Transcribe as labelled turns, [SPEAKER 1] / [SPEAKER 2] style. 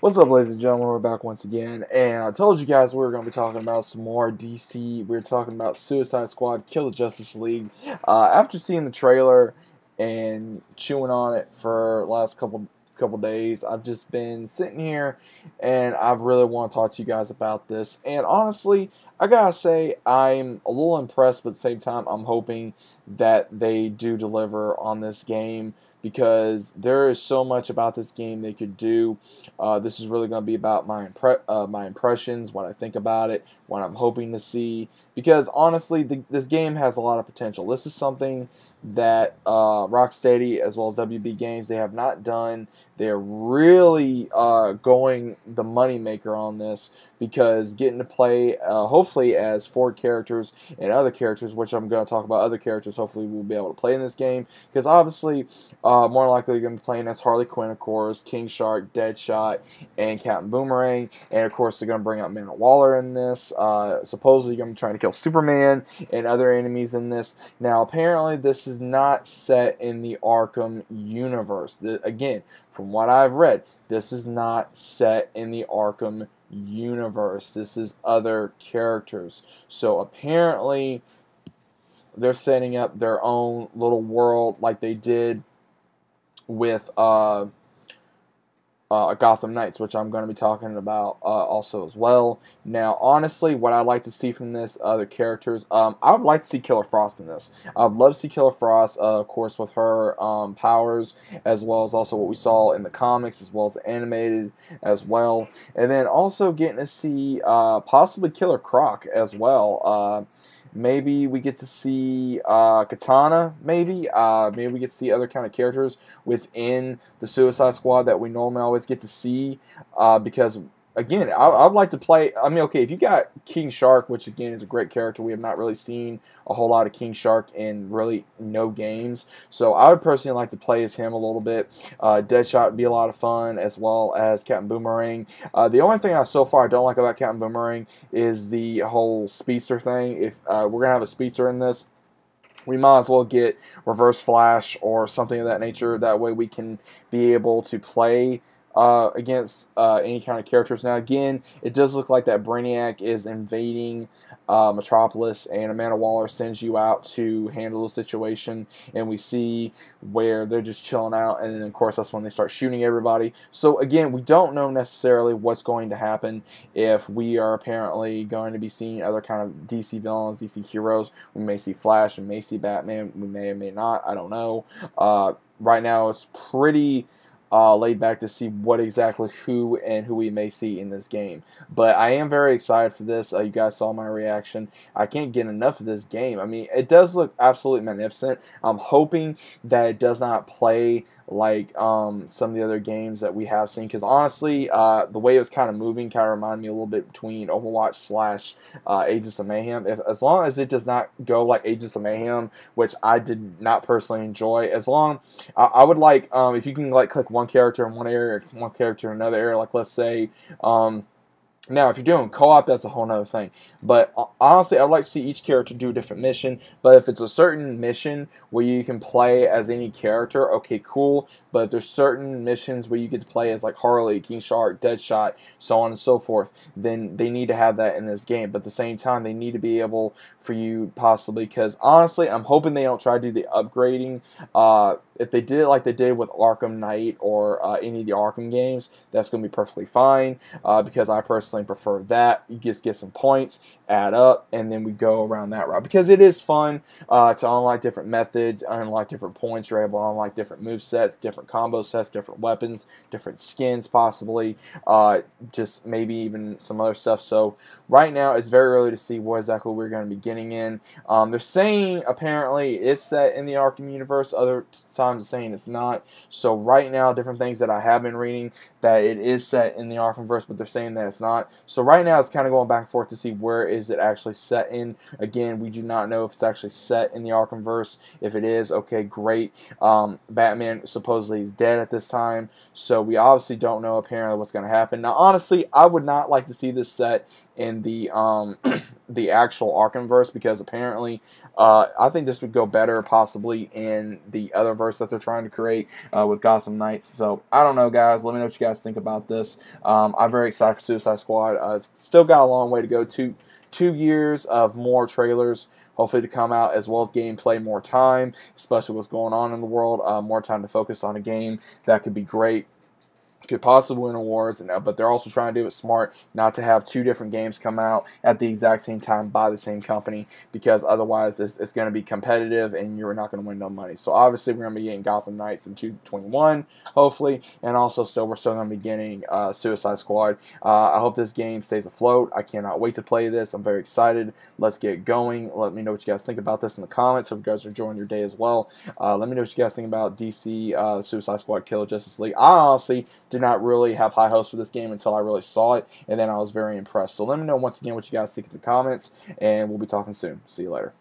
[SPEAKER 1] What's up, ladies and gentlemen? We're back once again, and I told you guys we were going to be talking about some more DC. We are talking about Suicide Squad, Kill the Justice League. Uh, after seeing the trailer and chewing on it for last couple couple days, I've just been sitting here, and I really want to talk to you guys about this. And honestly, I gotta say, I'm a little impressed, but at the same time, I'm hoping that they do deliver on this game because there is so much about this game they could do. Uh, this is really going to be about my impre- uh, my impressions, what I think about it, what I'm hoping to see. Because honestly, the, this game has a lot of potential. This is something that uh, Rocksteady as well as WB Games they have not done. They're really uh, going the moneymaker on this because getting to play uh, hopefully as four characters and other characters, which I'm going to talk about other characters. Hopefully we'll be able to play in this game because obviously uh, more likely going to be playing as Harley Quinn, of course, King Shark, Deadshot, and Captain Boomerang, and of course they're going to bring out Amanda Waller in this. Uh, supposedly going to be trying to kill Superman and other enemies in this. Now apparently this is not set in the Arkham universe. The, again, from what I've read, this is not set in the Arkham universe. This is other characters. So apparently they're setting up their own little world like they did with uh, uh, Gotham Knights, which I'm going to be talking about uh, also as well. Now, honestly, what I'd like to see from this other characters, um, I would like to see Killer Frost in this. I'd love to see Killer Frost, uh, of course, with her um, powers, as well as also what we saw in the comics, as well as the animated as well. And then also getting to see uh, possibly Killer Croc as well. Maybe we get to see uh, Katana. Maybe uh, maybe we get to see other kind of characters within the Suicide Squad that we normally always get to see. Uh, because again, I, would like to play. I mean, okay, if you got King Shark, which again is a great character, we have not really seen a whole lot of King Shark in really no games. So I would personally like to play as him a little bit. Uh, Deadshot would be a lot of fun, as well as Captain Boomerang. Uh, the only thing I so far don't like about Captain Boomerang is the whole speedster thing. If uh, we're gonna have a speedster in this we might as well get reverse flash or something of that nature that way we can be able to play uh, against uh, any kind of characters. Now, again, it does look like that Brainiac is invading uh, Metropolis, and Amanda Waller sends you out to handle the situation. And we see where they're just chilling out, and then, of course, that's when they start shooting everybody. So, again, we don't know necessarily what's going to happen if we are apparently going to be seeing other kind of DC villains, DC heroes. We may see Flash, we may see Batman, we may or may not. I don't know. Uh, right now, it's pretty uh, laid back to see what exactly who and who we may see in this game. But I am very excited for this. Uh, you guys saw my reaction. I can't get enough of this game. I mean, it does look absolutely magnificent. I'm hoping that it does not play like um, some of the other games that we have seen. Because honestly, uh, the way it was kind of moving kind of reminded me a little bit between Overwatch slash uh, Agents of Mayhem. If, as long as it does not go like Agents of Mayhem, which I did not personally enjoy, as long I, I would like um, if you can like click one character in one area, one character in another area. Like let's say. Um, now, if you're doing co-op, that's a whole other thing. But uh, honestly, I'd like to see each character do a different mission. But if it's a certain mission where you can play as any character, okay, cool. But if there's certain missions where you get to play as like Harley, King Shark, Deadshot, so on and so forth, then they need to have that in this game. But at the same time, they need to be able for you possibly, because honestly, I'm hoping they don't try to do the upgrading. Uh, if they did it like they did with Arkham Knight or uh, any of the Arkham games, that's going to be perfectly fine uh, because I personally prefer that. You just get some points, add up, and then we go around that route because it is fun uh, to unlock different methods, unlock different points. You're able to unlock different move sets, different combo sets, different weapons, different skins, possibly, uh, just maybe even some other stuff. So right now it's very early to see what exactly we're going to be getting in. Um, they're saying apparently it's set in the Arkham universe. Other times saying it's not. So right now, different things that I have been reading that it is set in the Arkhamverse, but they're saying that it's not. So right now, it's kind of going back and forth to see where is it actually set in. Again, we do not know if it's actually set in the Arkhamverse. If it is, okay, great. Um, Batman supposedly is dead at this time, so we obviously don't know apparently what's going to happen. Now, honestly, I would not like to see this set in the um, the actual Arkhamverse because apparently uh, I think this would go better possibly in the other verse that they're trying to create uh, with Gotham Knights. So I don't know, guys. Let me know what you guys think about this. Um, I'm very excited for Suicide Squad. Uh, still got a long way to go. Two two years of more trailers hopefully to come out as well as gameplay more time especially what's going on in the world uh, more time to focus on a game that could be great could possibly win awards, and, but they're also trying to do it smart, not to have two different games come out at the exact same time by the same company, because otherwise it's, it's going to be competitive and you're not going to win no money. So obviously we're going to be getting Gotham Knights in 2021, hopefully, and also still we're still going to be getting uh, Suicide Squad. Uh, I hope this game stays afloat. I cannot wait to play this. I'm very excited. Let's get going. Let me know what you guys think about this in the comments. Hope you guys are enjoying your day as well. Uh, let me know what you guys think about DC uh, Suicide Squad Kill Justice League. I honestly did not really have high hopes for this game until I really saw it, and then I was very impressed. So let me know once again what you guys think in the comments, and we'll be talking soon. See you later.